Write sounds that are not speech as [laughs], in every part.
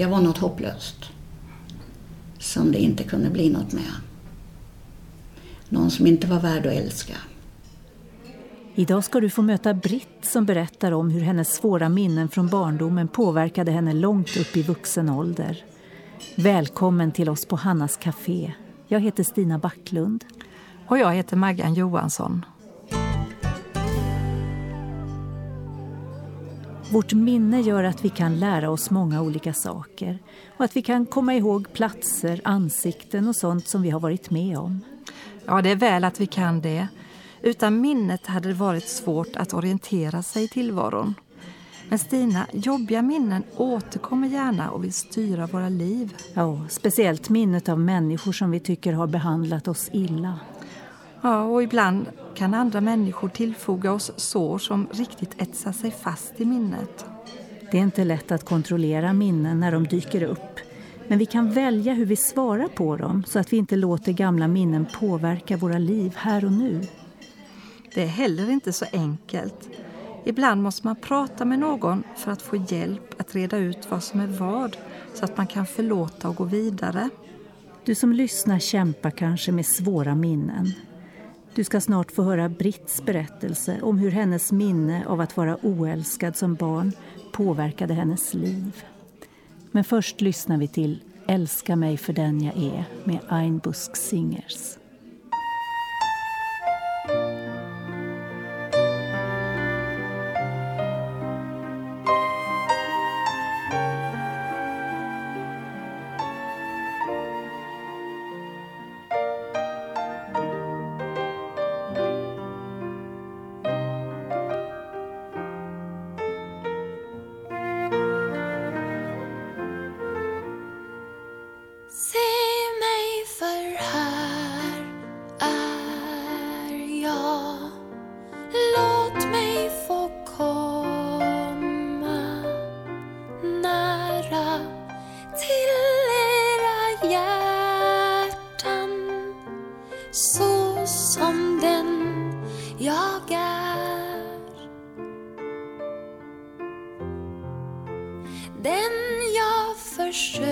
jag var något hopplöst. Som det inte kunde bli något med. Någon som inte var värd att älska. Idag ska du få möta Britt som berättar om hur hennes svåra minnen från barndomen påverkade henne långt upp i vuxen ålder. Välkommen till oss på Hannas Café. Jag heter Stina Backlund. Och jag heter Maggan Johansson. Vårt minne gör att vi kan lära oss många olika saker och att vi kan komma ihåg platser, ansikten och sånt som vi har varit med om. Ja, det är väl att vi kan det. Utan minnet hade det varit svårt att orientera sig i tillvaron. Men Stina, jobbiga minnen återkommer gärna och vill styra våra liv. Ja, speciellt minnet av människor som vi tycker har behandlat oss illa. Ja, och ibland kan andra människor tillfoga oss sår som riktigt etsar sig fast i minnet. Det är inte lätt att kontrollera minnen när de dyker upp. Men vi kan välja hur vi svarar på dem så att vi inte låter gamla minnen påverka våra liv här och nu. Det är heller inte så enkelt. Ibland måste man prata med någon för att få hjälp att reda ut vad som är vad så att man kan förlåta och gå vidare. Du som lyssnar kämpar kanske med svåra minnen. Du ska snart få höra Britts berättelse om hur hennes minne av att vara oälskad som barn påverkade hennes liv. Men först lyssnar vi till Älska mig för den jag är med Einbusk Singers. så som den jag är. Den jag försöker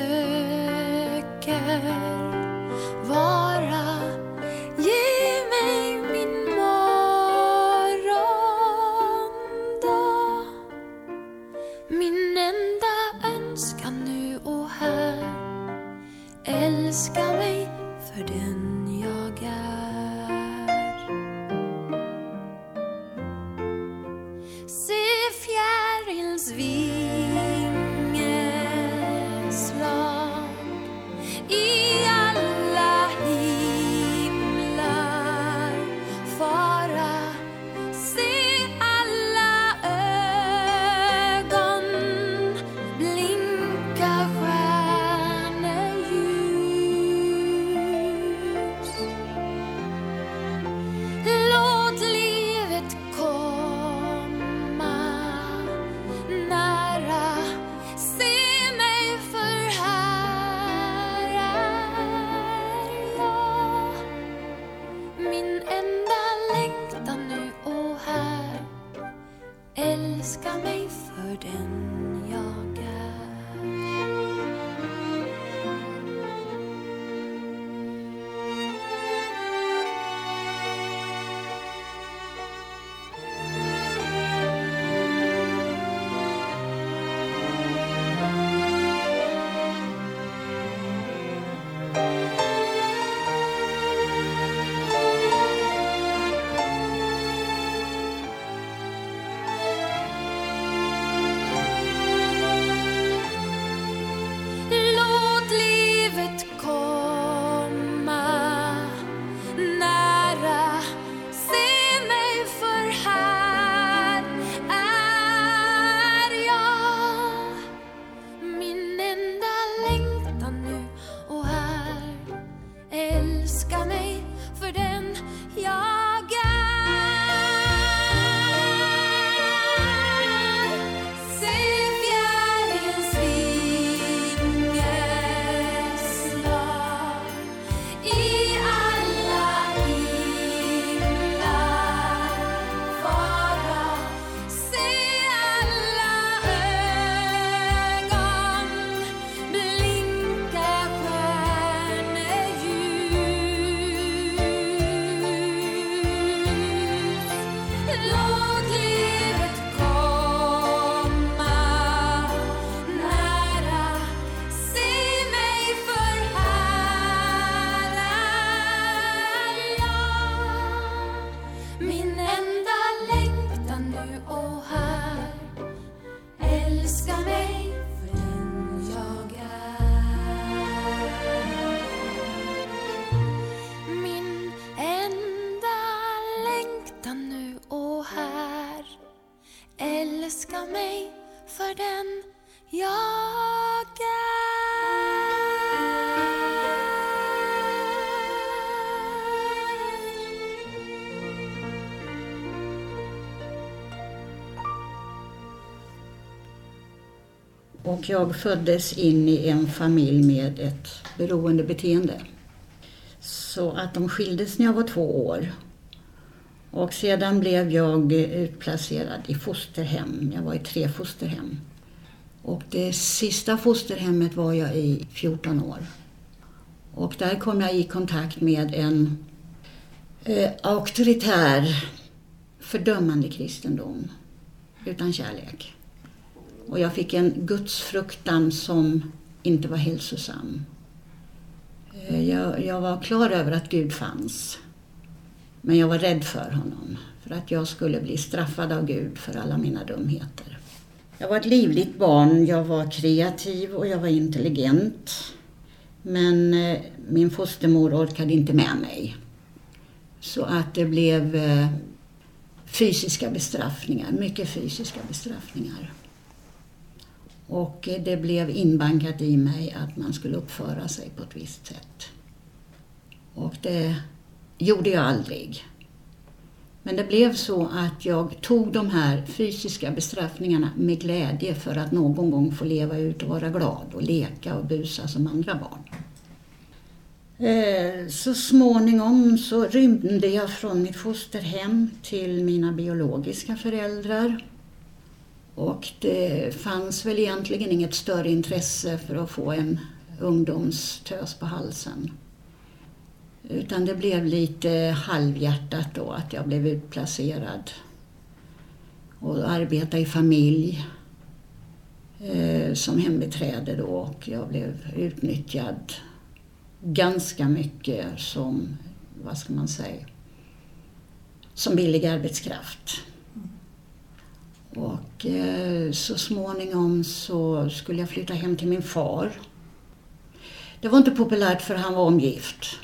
Och jag föddes in i en familj med ett beroendebeteende. Så att de skildes när jag var två år. Och sedan blev jag utplacerad i fosterhem. Jag var i tre fosterhem. Och det sista fosterhemmet var jag i 14 år. Och där kom jag i kontakt med en eh, auktoritär, fördömande kristendom utan kärlek. Och jag fick en gudsfruktan som inte var hälsosam. Eh, jag, jag var klar över att Gud fanns. Men jag var rädd för honom. För att jag skulle bli straffad av Gud för alla mina dumheter. Jag var ett livligt barn. Jag var kreativ och jag var intelligent. Men eh, min fostermor orkade inte med mig. Så att det blev eh, fysiska bestraffningar. Mycket fysiska bestraffningar. Och det blev inbankat i mig att man skulle uppföra sig på ett visst sätt. Och det gjorde jag aldrig. Men det blev så att jag tog de här fysiska bestraffningarna med glädje för att någon gång få leva ut och vara glad och leka och busa som andra barn. Eh, så småningom så rymde jag från mitt fosterhem till mina biologiska föräldrar. Och det fanns väl egentligen inget större intresse för att få en ungdomstös på halsen. Utan det blev lite halvhjärtat då att jag blev utplacerad och arbetade i familj eh, som hembiträde då och jag blev utnyttjad ganska mycket som, vad ska man säga, som billig arbetskraft. Och eh, så småningom så skulle jag flytta hem till min far. Det var inte populärt för han var omgift.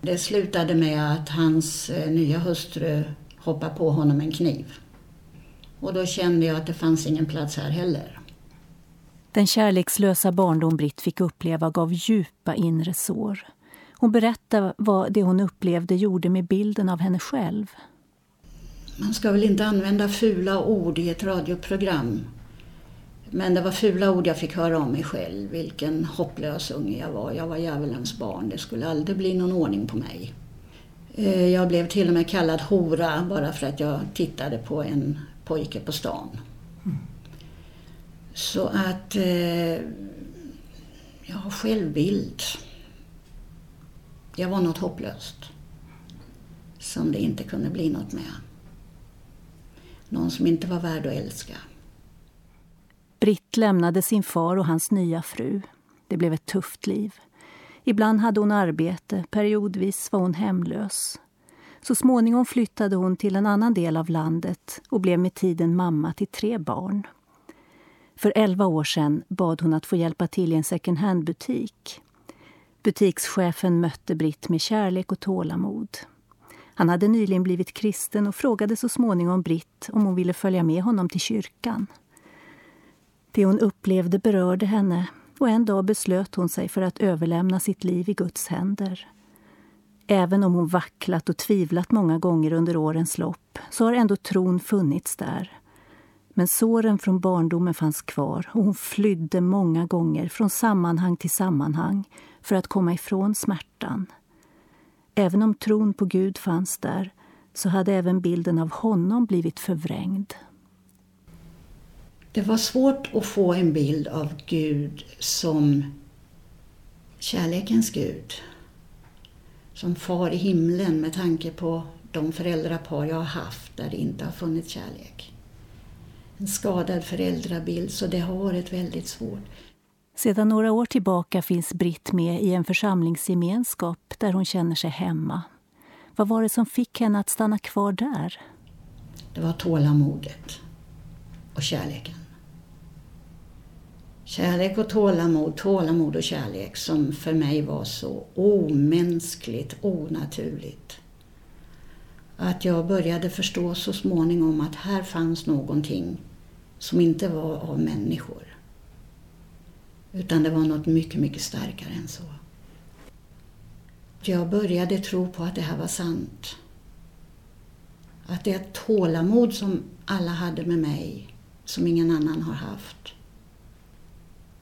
Det slutade med att hans eh, nya hustru hoppade på honom med en kniv. Och då kände jag att det fanns ingen plats här heller. Den kärlekslösa barndom Britt fick uppleva gav djupa inre sår. Hon berättar vad det hon upplevde gjorde med bilden av henne själv. Man ska väl inte använda fula ord i ett radioprogram. Men det var fula ord jag fick höra om mig själv. Vilken hopplös unge jag var. Jag var djävulens barn. Det skulle aldrig bli någon ordning på mig. Eh, jag blev till och med kallad hora bara för att jag tittade på en pojke på stan. Så att eh, jag har självbild. Jag var något hopplöst. Som det inte kunde bli något med. Någon som inte var värd att älska. Britt lämnade sin far och hans nya fru. Det blev ett tufft liv. Ibland hade hon arbete, periodvis var hon hemlös. Så småningom flyttade hon till en annan del av landet och blev med tiden mamma till tre barn. För elva år sedan bad hon att få hjälpa till i en second hand-butik. Butikschefen mötte Britt med kärlek och tålamod. Han hade nyligen blivit kristen och frågade så småningom Britt om hon ville följa med honom till kyrkan. Det hon upplevde berörde henne och en dag beslöt hon sig för att överlämna sitt liv i Guds händer. Även om hon vacklat och tvivlat många gånger under årens lopp så har ändå tron funnits där. Men såren från barndomen fanns kvar och hon flydde många gånger från sammanhang till sammanhang för att komma ifrån smärtan. Även om tron på Gud fanns där så hade även bilden av honom blivit förvrängd. Det var svårt att få en bild av Gud som kärlekens Gud. Som far i himlen med tanke på de föräldrapar jag har haft där det inte har funnits kärlek. En skadad föräldrabild, så det har varit väldigt svårt. Sedan några år tillbaka finns Britt med i en församlingsgemenskap där hon känner sig hemma. Vad var det som fick henne att stanna kvar där? det var tålamodet och kärleken. Kärlek och tålamod, tålamod och kärlek som för mig var så omänskligt, onaturligt. Att jag började förstå så småningom att här fanns någonting som inte var av människor. Utan det var något mycket, mycket starkare än så. Jag började tro på att det här var sant. Att det tålamod som alla hade med mig, som ingen annan har haft,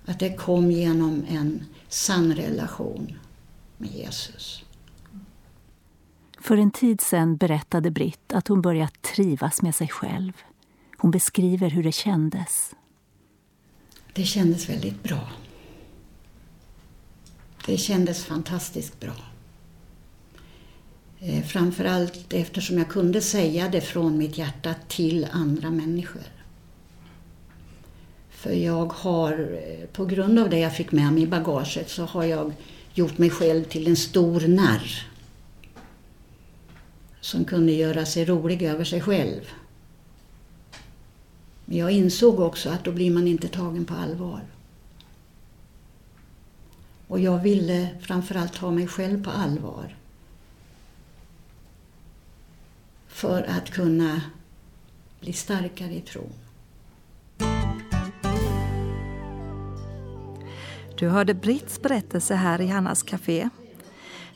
att det kom genom en sann relation med Jesus. För en tid sedan berättade Britt att hon börjat trivas med sig själv. Hon beskriver hur det kändes. Det kändes väldigt bra. Det kändes fantastiskt bra. Eh, framförallt eftersom jag kunde säga det från mitt hjärta till andra människor. För jag har, eh, på grund av det jag fick med mig i bagaget, så har jag gjort mig själv till en stor narr. Som kunde göra sig rolig över sig själv. Men jag insåg också att då blir man inte tagen på allvar. Och jag ville framförallt ta mig själv på allvar. För att kunna bli starkare i tron. Du hörde Britts berättelse här i Hannas café.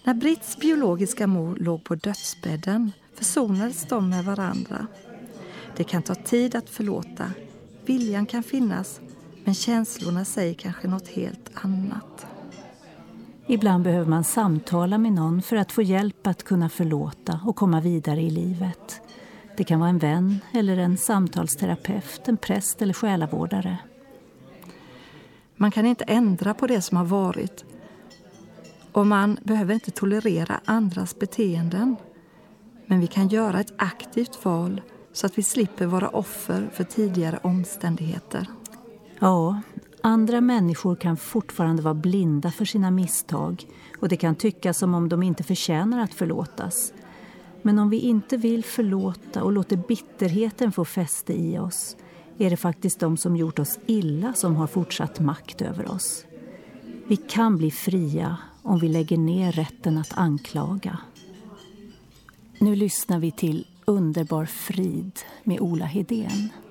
När Britts biologiska mor låg på dödsbädden försonades de med varandra. Det kan ta tid att förlåta. Viljan kan finnas, men känslorna säger kanske något helt annat. Ibland behöver man samtala med någon för att få hjälp att kunna förlåta och komma vidare i livet. Det kan vara en vän eller en samtalsterapeut, en präst eller själavårdare. Man kan inte ändra på det som har varit och man behöver inte tolerera andras beteenden. Men vi kan göra ett aktivt val så att vi slipper vara offer för tidigare omständigheter. Ja, andra människor kan fortfarande vara blinda för sina misstag och det kan tyckas som om de inte förtjänar att förlåtas. Men om vi inte vill förlåta och låter bitterheten få fäste i oss är det faktiskt de som gjort oss illa som har fortsatt makt över oss. Vi kan bli fria om vi lägger ner rätten att anklaga. Nu lyssnar vi till Underbar frid med Ola Hedén.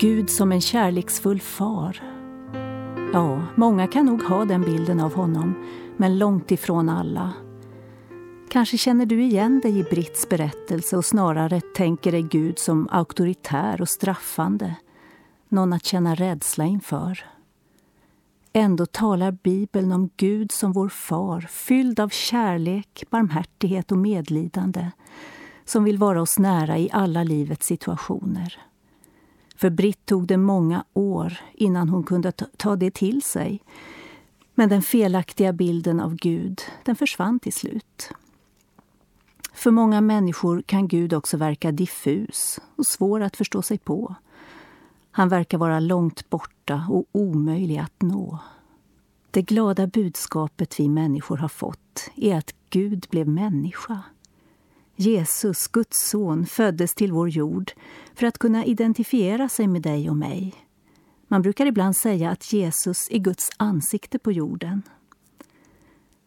Gud som en kärleksfull far. Ja, många kan nog ha den bilden av honom, men långt ifrån alla. Kanske känner du igen dig i Britts berättelse och snarare tänker dig Gud som auktoritär och straffande. Någon att känna rädsla inför. Ändå talar Bibeln om Gud som vår far, fylld av kärlek, barmhärtighet och medlidande, som vill vara oss nära i alla livets situationer. För Britt tog det många år innan hon kunde ta det till sig. Men den felaktiga bilden av Gud, den försvann till slut. För många människor kan Gud också verka diffus och svår att förstå sig på. Han verkar vara långt borta och omöjlig att nå. Det glada budskapet vi människor har fått är att Gud blev människa. Jesus, Guds son, föddes till vår jord för att kunna identifiera sig med dig och mig. Man brukar ibland säga att Jesus är Guds ansikte på jorden.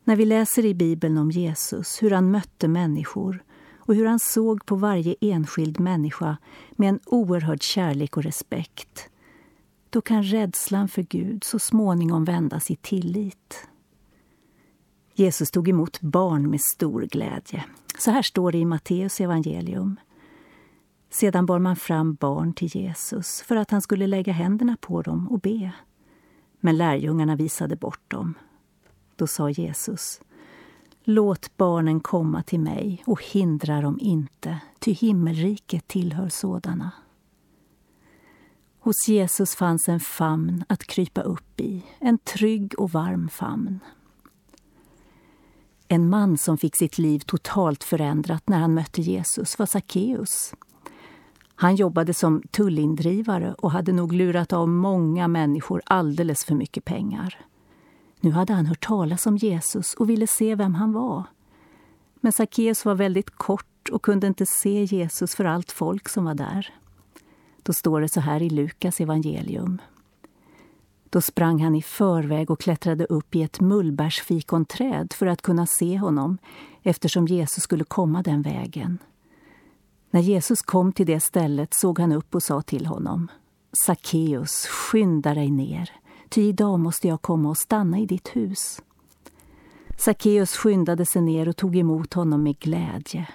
När vi läser i Bibeln om Jesus, hur han mötte människor och hur han såg på varje enskild människa med en oerhörd kärlek och respekt, då kan rädslan för Gud så småningom vändas i tillit. Jesus tog emot barn med stor glädje. Så här står det i Matteus evangelium. Sedan bar man fram barn till Jesus för att han skulle lägga händerna på dem och be. Men lärjungarna visade bort dem. Då sa Jesus Låt barnen komma till mig och hindra dem inte, ty himmelriket tillhör sådana. Hos Jesus fanns en famn att krypa upp i, en trygg och varm famn. En man som fick sitt liv totalt förändrat när han mötte Jesus var Sackeus. Han jobbade som tullindrivare och hade nog lurat av många människor alldeles för mycket pengar. Nu hade han hört talas om Jesus och ville se vem han var. Men Sackeus var väldigt kort och kunde inte se Jesus för allt folk som var där. Då står det så här i Lukas evangelium. Då sprang han i förväg och klättrade upp i ett mullbärsfikonträd för att kunna se honom eftersom Jesus skulle komma den vägen. När Jesus kom till det stället såg han upp och sa till honom Sackeus, skynda dig ner, ty idag måste jag komma och stanna i ditt hus. Sackeus skyndade sig ner och tog emot honom med glädje.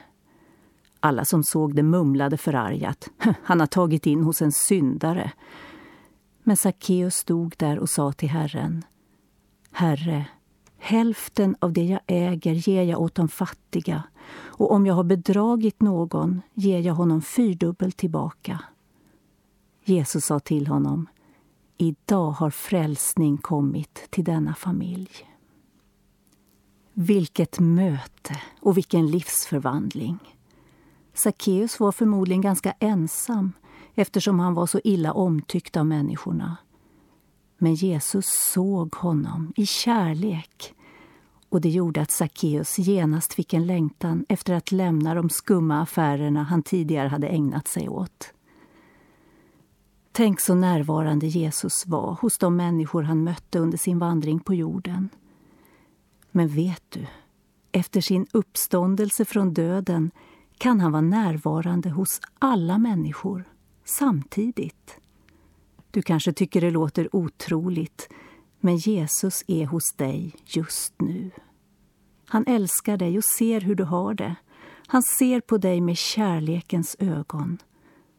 Alla som såg det mumlade förargat. [laughs] Han har tagit in hos en syndare. Men Sackeus stod där och sa till Herren Herre, hälften av det jag äger ger jag åt de fattiga och om jag har bedragit någon ger jag honom fyrdubbelt tillbaka. Jesus sa till honom Idag har frälsning kommit till denna familj. Vilket möte och vilken livsförvandling! Sackeus var förmodligen ganska ensam eftersom han var så illa omtyckt av människorna. Men Jesus såg honom i kärlek och det gjorde att Sackeus genast fick en längtan efter att lämna de skumma affärerna han tidigare hade ägnat sig åt. Tänk så närvarande Jesus var hos de människor han mötte under sin vandring på jorden. Men vet du, efter sin uppståndelse från döden kan han vara närvarande hos alla människor samtidigt. Du kanske tycker det låter otroligt, men Jesus är hos dig just nu. Han älskar dig och ser hur du har det. Han ser på dig med kärlekens ögon.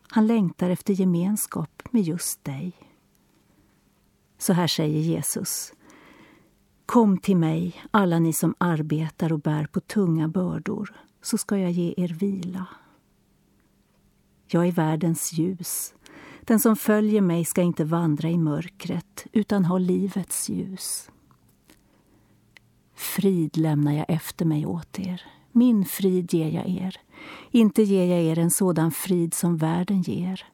Han längtar efter gemenskap med just dig. Så här säger Jesus. Kom till mig, alla ni som arbetar och bär på tunga bördor, så ska jag ge er vila. Jag är världens ljus. Den som följer mig ska inte vandra i mörkret utan ha livets ljus. Frid lämnar jag efter mig åt er. Min frid ger jag er. Inte ger jag er en sådan frid som världen ger.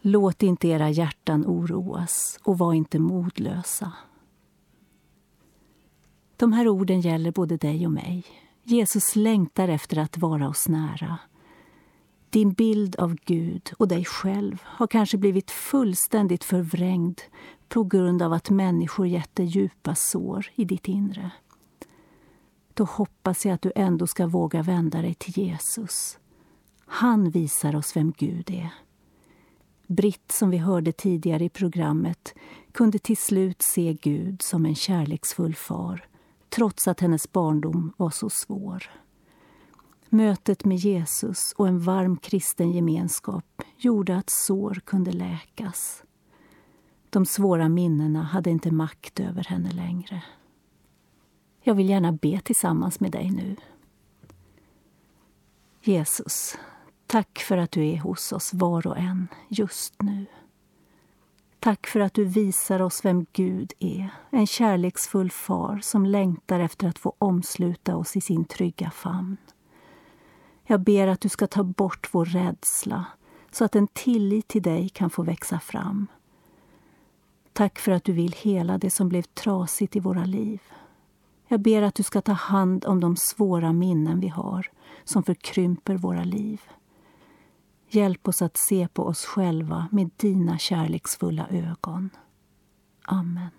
Låt inte era hjärtan oroas och var inte modlösa. De här orden gäller både dig och mig. Jesus längtar efter att vara oss nära. Din bild av Gud och dig själv har kanske blivit fullständigt förvrängd på grund av att människor gett dig djupa sår i ditt inre. Då hoppas jag att du ändå ska våga vända dig till Jesus. Han visar oss vem Gud är. Britt, som vi hörde tidigare i programmet, kunde till slut se Gud som en kärleksfull far trots att hennes barndom var så svår. Mötet med Jesus och en varm kristen gemenskap gjorde att sår kunde läkas. De svåra minnena hade inte makt över henne längre. Jag vill gärna be tillsammans med dig nu. Jesus, tack för att du är hos oss var och en just nu. Tack för att du visar oss vem Gud är, en kärleksfull far som längtar efter att få omsluta oss i sin trygga famn. Jag ber att du ska ta bort vår rädsla så att en tillit till dig kan få växa fram. Tack för att du vill hela det som blev trasigt i våra liv. Jag ber att du ska ta hand om de svåra minnen vi har som förkrymper våra liv. Hjälp oss att se på oss själva med dina kärleksfulla ögon. Amen.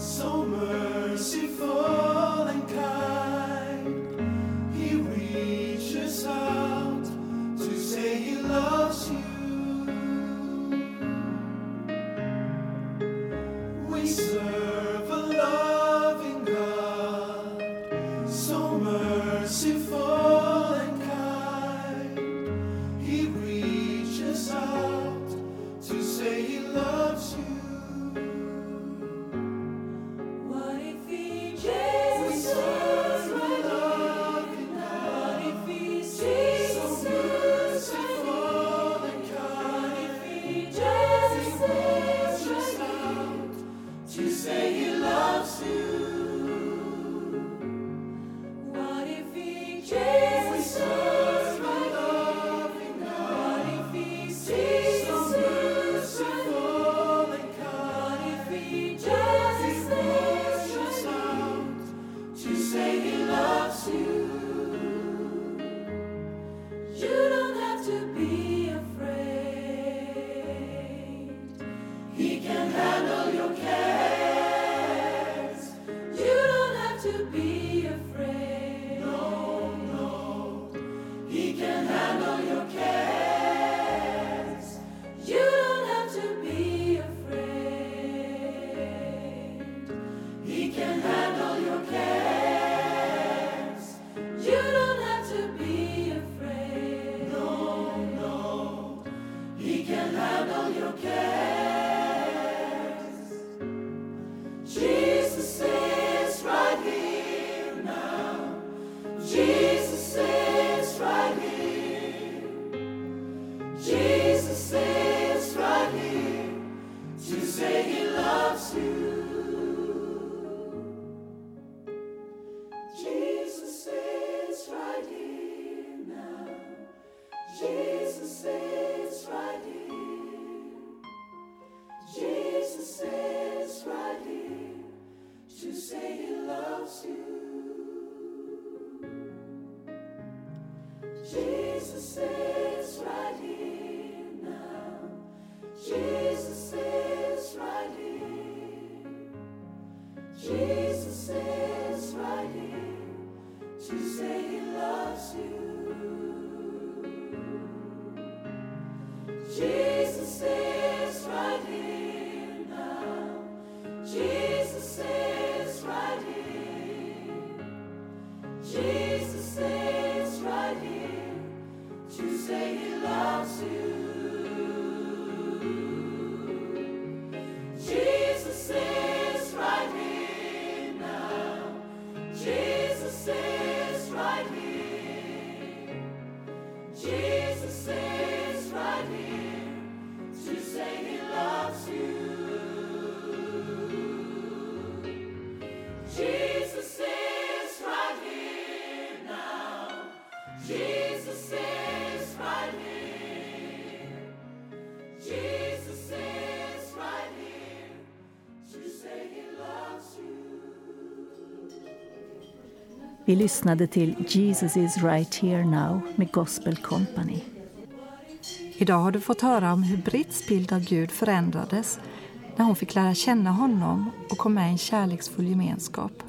so merciful. Jesus. Vi lyssnade till Jesus is right here now med Gospel Company. Idag har du fått höra om hur Britts bild av Gud förändrades när hon fick lära känna honom och kom med i en kärleksfull gemenskap.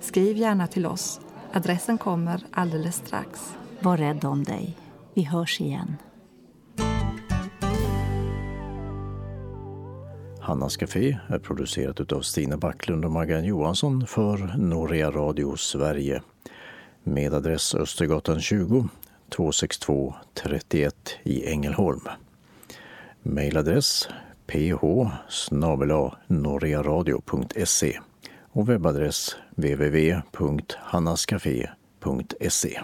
Skriv gärna till oss. Adressen kommer alldeles strax. Var rädd om dig. Vi hörs igen. Hannas Café är producerat av Stina Backlund och Maggan Johansson för Norea Radio Sverige med adress Östergatan 20 262 31 i Ängelholm. Mailadress ph norearadio.se och webbadress www.hannascafé.se